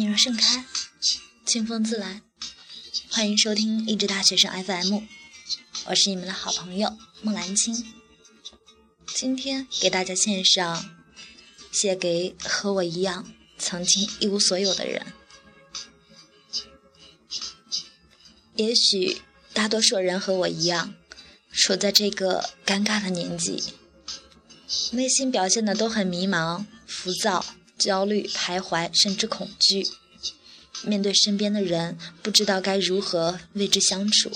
女人盛开，清风自来。欢迎收听励志大学生 FM，我是你们的好朋友孟兰青。今天给大家献上写给和我一样曾经一无所有的人。也许大多数人和我一样，处在这个尴尬的年纪，内心表现的都很迷茫、浮躁。焦虑、徘徊，甚至恐惧。面对身边的人，不知道该如何为之相处；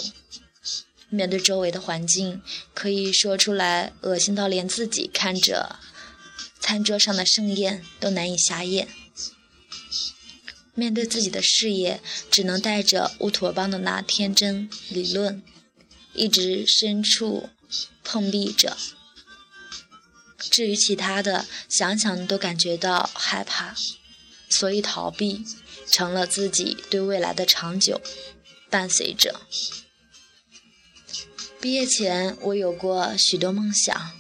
面对周围的环境，可以说出来恶心到连自己看着餐桌上的盛宴都难以下咽；面对自己的事业，只能带着乌托邦的那天真理论，一直深处碰壁着。至于其他的，想想都感觉到害怕，所以逃避成了自己对未来的长久伴随着。毕业前，我有过许多梦想，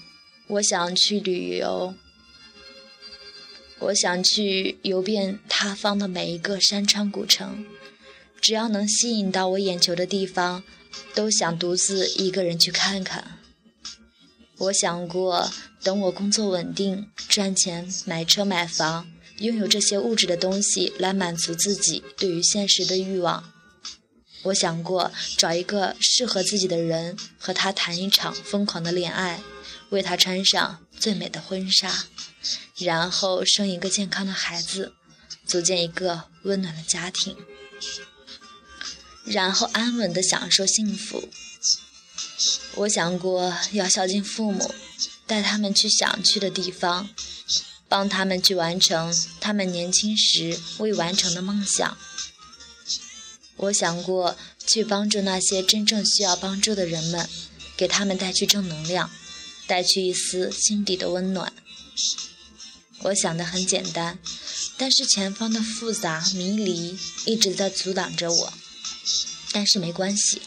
我想去旅游，我想去游遍他方的每一个山川古城，只要能吸引到我眼球的地方，都想独自一个人去看看。我想过。等我工作稳定，赚钱买车买房，拥有这些物质的东西来满足自己对于现实的欲望。我想过找一个适合自己的人，和他谈一场疯狂的恋爱，为他穿上最美的婚纱，然后生一个健康的孩子，组建一个温暖的家庭，然后安稳地享受幸福。我想过要孝敬父母。带他们去想去的地方，帮他们去完成他们年轻时未完成的梦想。我想过去帮助那些真正需要帮助的人们，给他们带去正能量，带去一丝心底的温暖。我想的很简单，但是前方的复杂迷离一直在阻挡着我。但是没关系，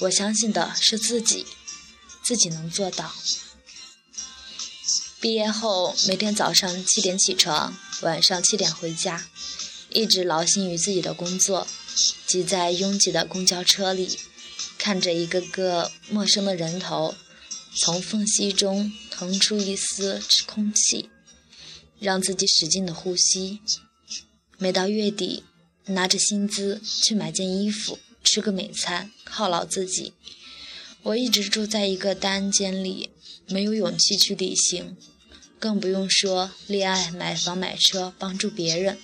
我相信的是自己，自己能做到。毕业后，每天早上七点起床，晚上七点回家，一直劳心于自己的工作，挤在拥挤的公交车里，看着一个个陌生的人头，从缝隙中腾出一丝空气，让自己使劲的呼吸。每到月底，拿着薪资去买件衣服，吃个美餐，犒劳自己。我一直住在一个单间里，没有勇气去旅行。更不用说恋爱、买房、买车，帮助别人。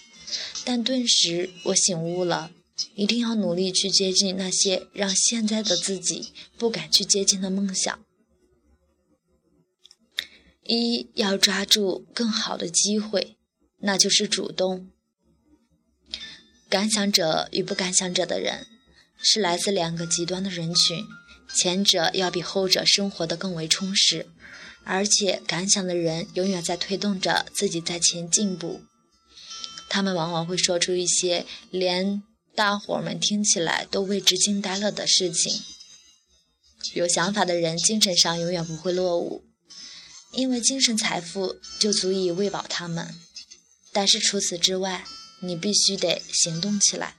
但顿时我醒悟了，一定要努力去接近那些让现在的自己不敢去接近的梦想。一要抓住更好的机会，那就是主动。敢想者与不敢想者的人，是来自两个极端的人群，前者要比后者生活的更为充实。而且，敢想的人永远在推动着自己在前进步。他们往往会说出一些连大伙们听起来都为之惊呆了的事情。有想法的人，精神上永远不会落伍，因为精神财富就足以喂饱他们。但是除此之外，你必须得行动起来，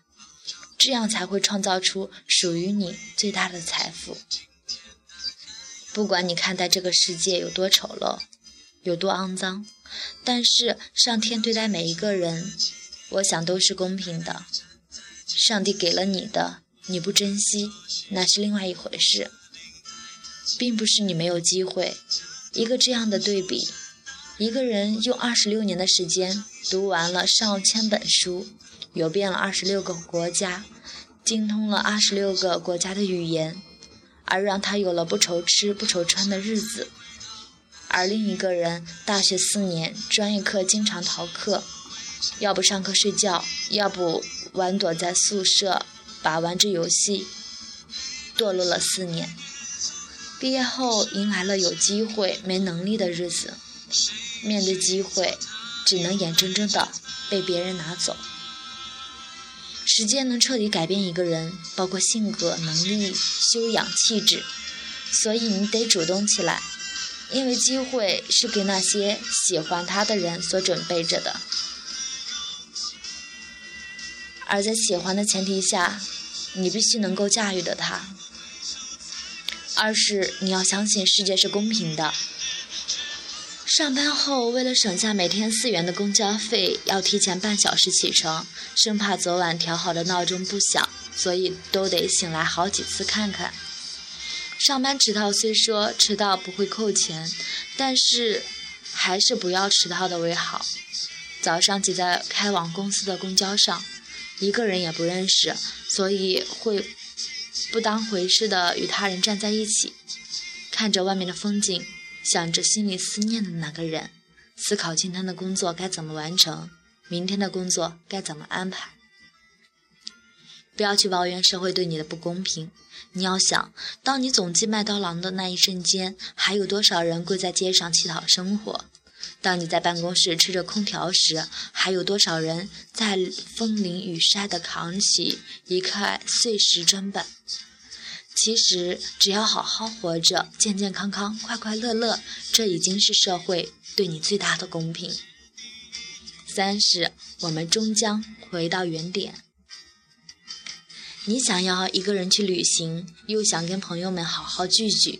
这样才会创造出属于你最大的财富。不管你看待这个世界有多丑陋，有多肮脏，但是上天对待每一个人，我想都是公平的。上帝给了你的，你不珍惜，那是另外一回事，并不是你没有机会。一个这样的对比：一个人用二十六年的时间读完了上千本书，游遍了二十六个国家，精通了二十六个国家的语言。而让他有了不愁吃不愁穿的日子，而另一个人大学四年，专业课经常逃课，要不上课睡觉，要不玩躲在宿舍把玩着游戏，堕落了四年，毕业后迎来了有机会没能力的日子，面对机会，只能眼睁睁的被别人拿走。时间能彻底改变一个人，包括性格、能力、修养、气质，所以你得主动起来，因为机会是给那些喜欢他的人所准备着的。而在喜欢的前提下，你必须能够驾驭的他。二是你要相信世界是公平的。上班后，为了省下每天四元的公交费，要提前半小时起床，生怕昨晚调好的闹钟不响，所以都得醒来好几次看看。上班迟到虽说迟到不会扣钱，但是还是不要迟到的为好。早上挤在开往公司的公交上，一个人也不认识，所以会不当回事的与他人站在一起，看着外面的风景。想着心里思念的那个人，思考今天的工作该怎么完成，明天的工作该怎么安排。不要去抱怨社会对你的不公平，你要想，当你总计麦当劳的那一瞬间，还有多少人跪在街上乞讨生活？当你在办公室吹着空调时，还有多少人在风淋雨晒地扛起一块碎石砖板？其实，只要好好活着，健健康康，快快乐乐，这已经是社会对你最大的公平。三是，我们终将回到原点。你想要一个人去旅行，又想跟朋友们好好聚聚；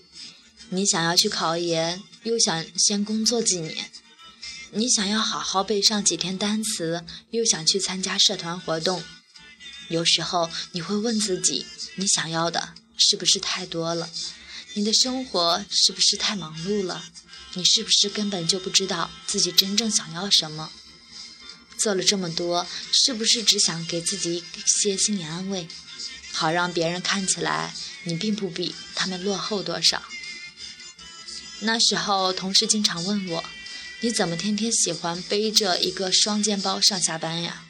你想要去考研，又想先工作几年；你想要好好背上几天单词，又想去参加社团活动。有时候，你会问自己，你想要的？是不是太多了？你的生活是不是太忙碌了？你是不是根本就不知道自己真正想要什么？做了这么多，是不是只想给自己一些心理安慰，好让别人看起来你并不比他们落后多少？那时候，同事经常问我：“你怎么天天喜欢背着一个双肩包上下班呀？”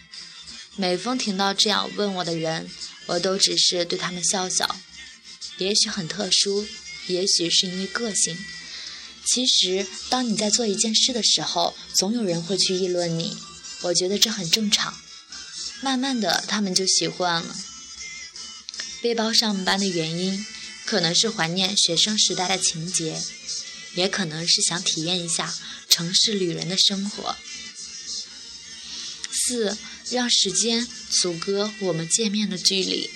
每逢听到这样问我的人，我都只是对他们笑笑。也许很特殊，也许是因为个性。其实，当你在做一件事的时候，总有人会去议论你。我觉得这很正常。慢慢的，他们就习惯了。背包上班的原因，可能是怀念学生时代的情节，也可能是想体验一下城市旅人的生活。四，让时间阻隔我们见面的距离。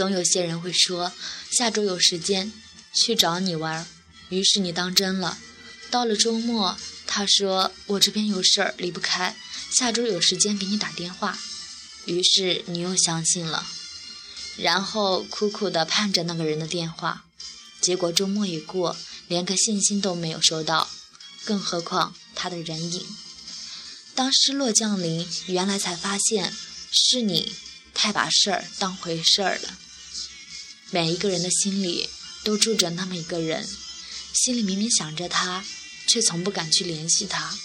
总有些人会说，下周有时间去找你玩，于是你当真了。到了周末，他说我这边有事儿离不开，下周有时间给你打电话，于是你又相信了，然后苦苦的盼着那个人的电话，结果周末一过，连个信息都没有收到，更何况他的人影。当失落降临，原来才发现是你。太把事儿当回事儿了。每一个人的心里都住着那么一个人，心里明明想着他，却从不敢去联系他。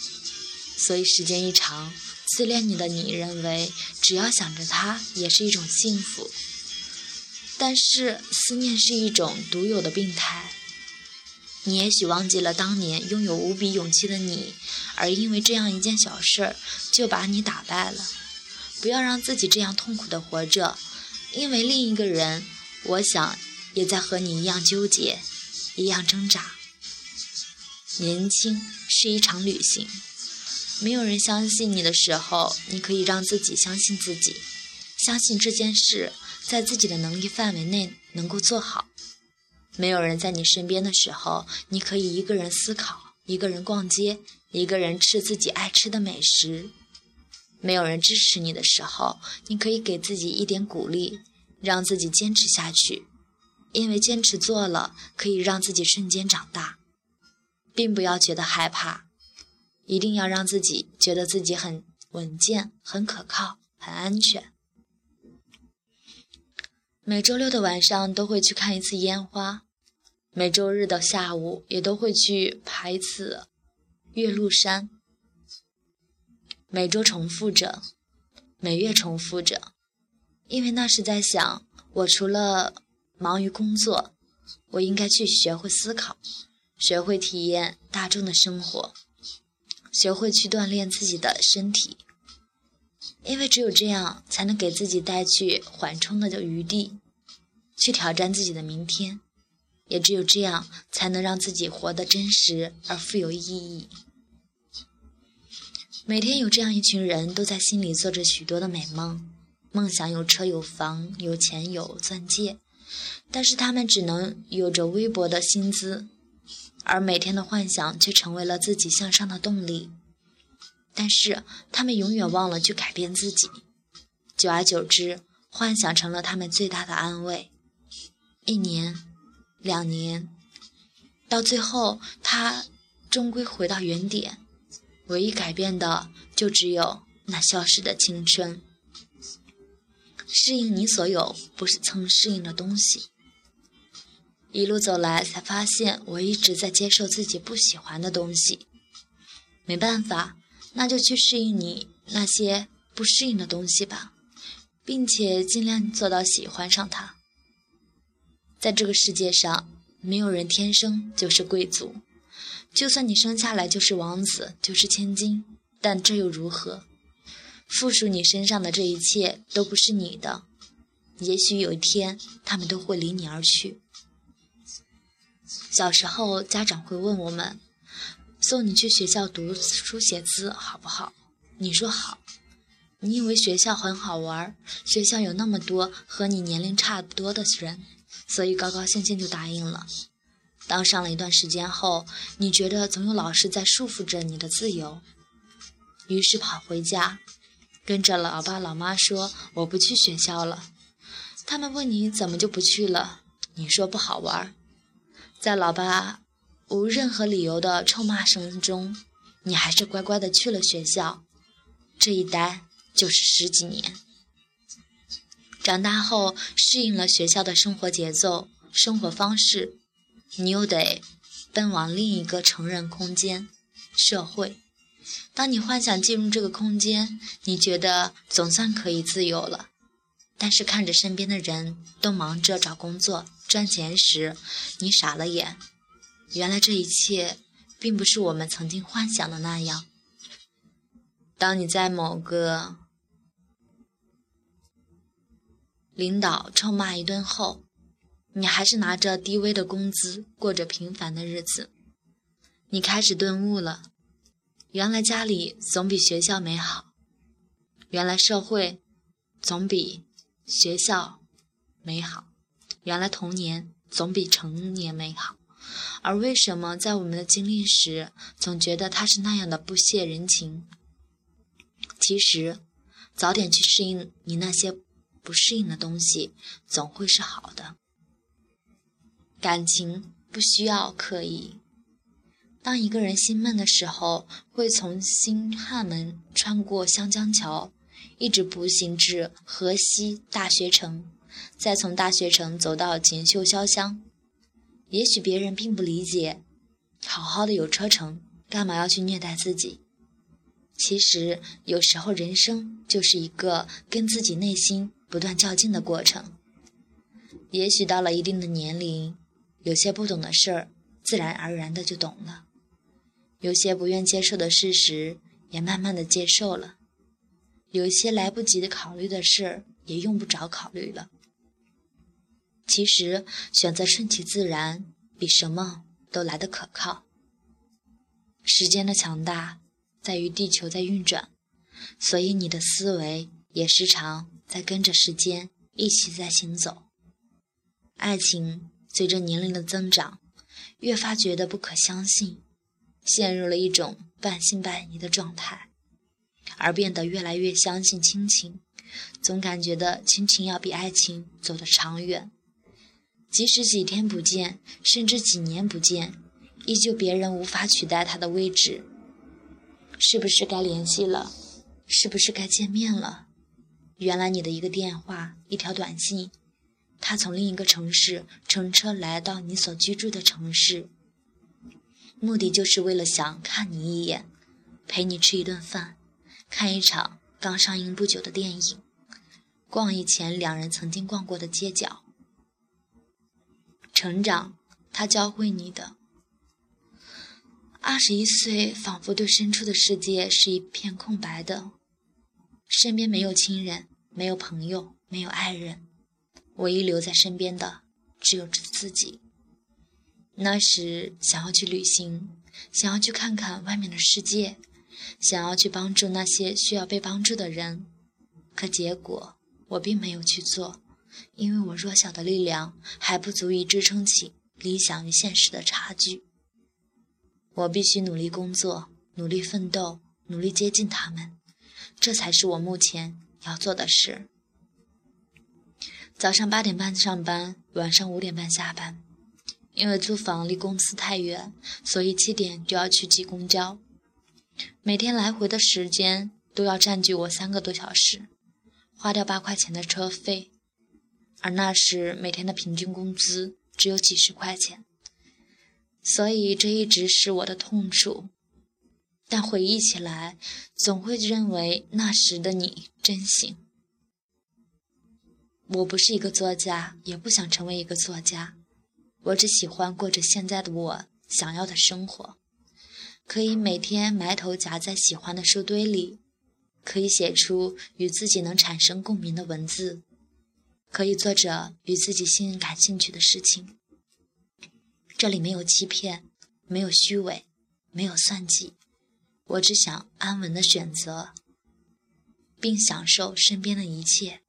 所以时间一长，自恋你的你认为只要想着他也是一种幸福。但是思念是一种独有的病态。你也许忘记了当年拥有无比勇气的你，而因为这样一件小事儿就把你打败了。不要让自己这样痛苦的活着，因为另一个人，我想也在和你一样纠结，一样挣扎。年轻是一场旅行，没有人相信你的时候，你可以让自己相信自己，相信这件事在自己的能力范围内能够做好。没有人在你身边的时候，你可以一个人思考，一个人逛街，一个人吃自己爱吃的美食。没有人支持你的时候，你可以给自己一点鼓励，让自己坚持下去，因为坚持做了，可以让自己瞬间长大，并不要觉得害怕，一定要让自己觉得自己很稳健、很可靠、很安全。每周六的晚上都会去看一次烟花，每周日的下午也都会去爬一次岳麓山。每周重复着，每月重复着，因为那是在想，我除了忙于工作，我应该去学会思考，学会体验大众的生活，学会去锻炼自己的身体，因为只有这样，才能给自己带去缓冲的余地，去挑战自己的明天，也只有这样，才能让自己活得真实而富有意义。每天有这样一群人都在心里做着许多的美梦，梦想有车有房有钱有钻戒，但是他们只能有着微薄的薪资，而每天的幻想却成为了自己向上的动力。但是他们永远忘了去改变自己，久而久之，幻想成了他们最大的安慰。一年，两年，到最后，他终归回到原点。唯一改变的，就只有那消失的青春。适应你所有不是曾适应的东西。一路走来，才发现我一直在接受自己不喜欢的东西。没办法，那就去适应你那些不适应的东西吧，并且尽量做到喜欢上它。在这个世界上，没有人天生就是贵族。就算你生下来就是王子，就是千金，但这又如何？附属你身上的这一切都不是你的，也许有一天他们都会离你而去。小时候，家长会问我们：“送你去学校读书写字好不好？”你说好。你以为学校很好玩，学校有那么多和你年龄差不多的人，所以高高兴兴就答应了。当上了一段时间后，你觉得总有老师在束缚着你的自由，于是跑回家，跟着老爸老妈说：“我不去学校了。”他们问你怎么就不去了，你说不好玩。在老爸无任何理由的臭骂声中，你还是乖乖的去了学校。这一待就是十几年。长大后，适应了学校的生活节奏、生活方式。你又得奔往另一个成人空间——社会。当你幻想进入这个空间，你觉得总算可以自由了。但是看着身边的人都忙着找工作、赚钱时，你傻了眼。原来这一切并不是我们曾经幻想的那样。当你在某个领导臭骂一顿后，你还是拿着低微的工资过着平凡的日子，你开始顿悟了，原来家里总比学校美好，原来社会总比学校美好，原来童年总比成年美好，而为什么在我们的经历时，总觉得它是那样的不屑人情？其实，早点去适应你那些不适应的东西，总会是好的。感情不需要刻意。当一个人心闷的时候，会从新汉门穿过湘江桥，一直步行至河西大学城，再从大学城走到锦绣潇湘。也许别人并不理解，好好的有车城，干嘛要去虐待自己？其实有时候人生就是一个跟自己内心不断较劲的过程。也许到了一定的年龄。有些不懂的事儿，自然而然的就懂了；有些不愿接受的事实，也慢慢的接受了；有些来不及的考虑的事儿，也用不着考虑了。其实，选择顺其自然，比什么都来得可靠。时间的强大，在于地球在运转，所以你的思维也时常在跟着时间一起在行走。爱情。随着年龄的增长，越发觉得不可相信，陷入了一种半信半疑的状态，而变得越来越相信亲情，总感觉的亲情要比爱情走得长远。即使几天不见，甚至几年不见，依旧别人无法取代他的位置。是不是该联系了？是不是该见面了？原来你的一个电话，一条短信。他从另一个城市乘车来到你所居住的城市，目的就是为了想看你一眼，陪你吃一顿饭，看一场刚上映不久的电影，逛以前两人曾经逛过的街角。成长，他教会你的。二十一岁，仿佛对深处的世界是一片空白的，身边没有亲人，没有朋友，没有爱人。唯一留在身边的只有自己。那时想要去旅行，想要去看看外面的世界，想要去帮助那些需要被帮助的人，可结果我并没有去做，因为我弱小的力量还不足以支撑起理想与现实的差距。我必须努力工作，努力奋斗，努力接近他们，这才是我目前要做的事。早上八点半上班，晚上五点半下班。因为租房离公司太远，所以七点就要去挤公交。每天来回的时间都要占据我三个多小时，花掉八块钱的车费，而那时每天的平均工资只有几十块钱，所以这一直是我的痛处。但回忆起来，总会认为那时的你真行。我不是一个作家，也不想成为一个作家。我只喜欢过着现在的我想要的生活，可以每天埋头夹在喜欢的书堆里，可以写出与自己能产生共鸣的文字，可以做着与自己心感兴趣的事情。这里没有欺骗，没有虚伪，没有算计，我只想安稳的选择，并享受身边的一切。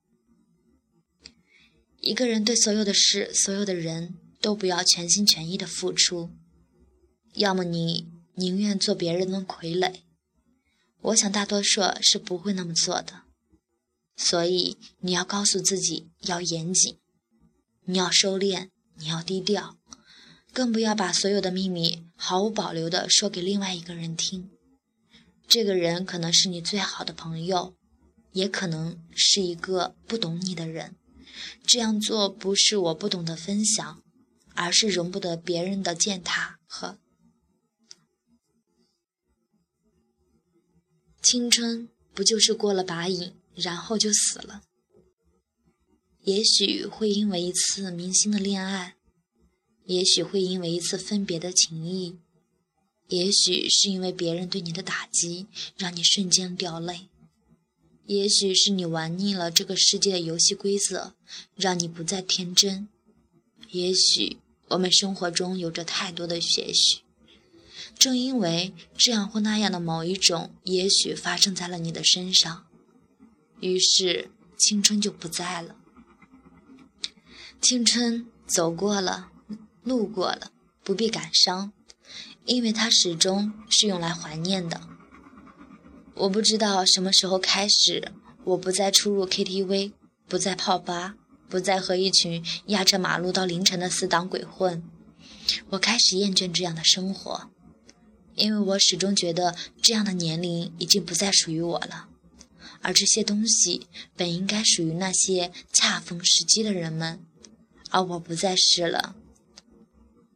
一个人对所有的事，所有的人。都不要全心全意的付出，要么你宁愿做别人的傀儡。我想大多数是不会那么做的，所以你要告诉自己要严谨，你要收敛，你要低调，更不要把所有的秘密毫无保留的说给另外一个人听。这个人可能是你最好的朋友，也可能是一个不懂你的人。这样做不是我不懂得分享。而是容不得别人的践踏和青春，不就是过了把瘾，然后就死了？也许会因为一次明星的恋爱，也许会因为一次分别的情谊，也许是因为别人对你的打击，让你瞬间掉泪，也许是你玩腻了这个世界的游戏规则，让你不再天真，也许。我们生活中有着太多的些许，正因为这样或那样的某一种，也许发生在了你的身上，于是青春就不在了。青春走过了，路过了，不必感伤，因为它始终是用来怀念的。我不知道什么时候开始，我不再出入 KTV，不再泡吧。不再和一群压着马路到凌晨的死党鬼混，我开始厌倦这样的生活，因为我始终觉得这样的年龄已经不再属于我了，而这些东西本应该属于那些恰逢时机的人们，而我不再是了。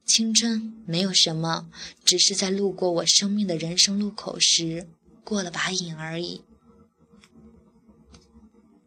青春没有什么，只是在路过我生命的人生路口时过了把瘾而已。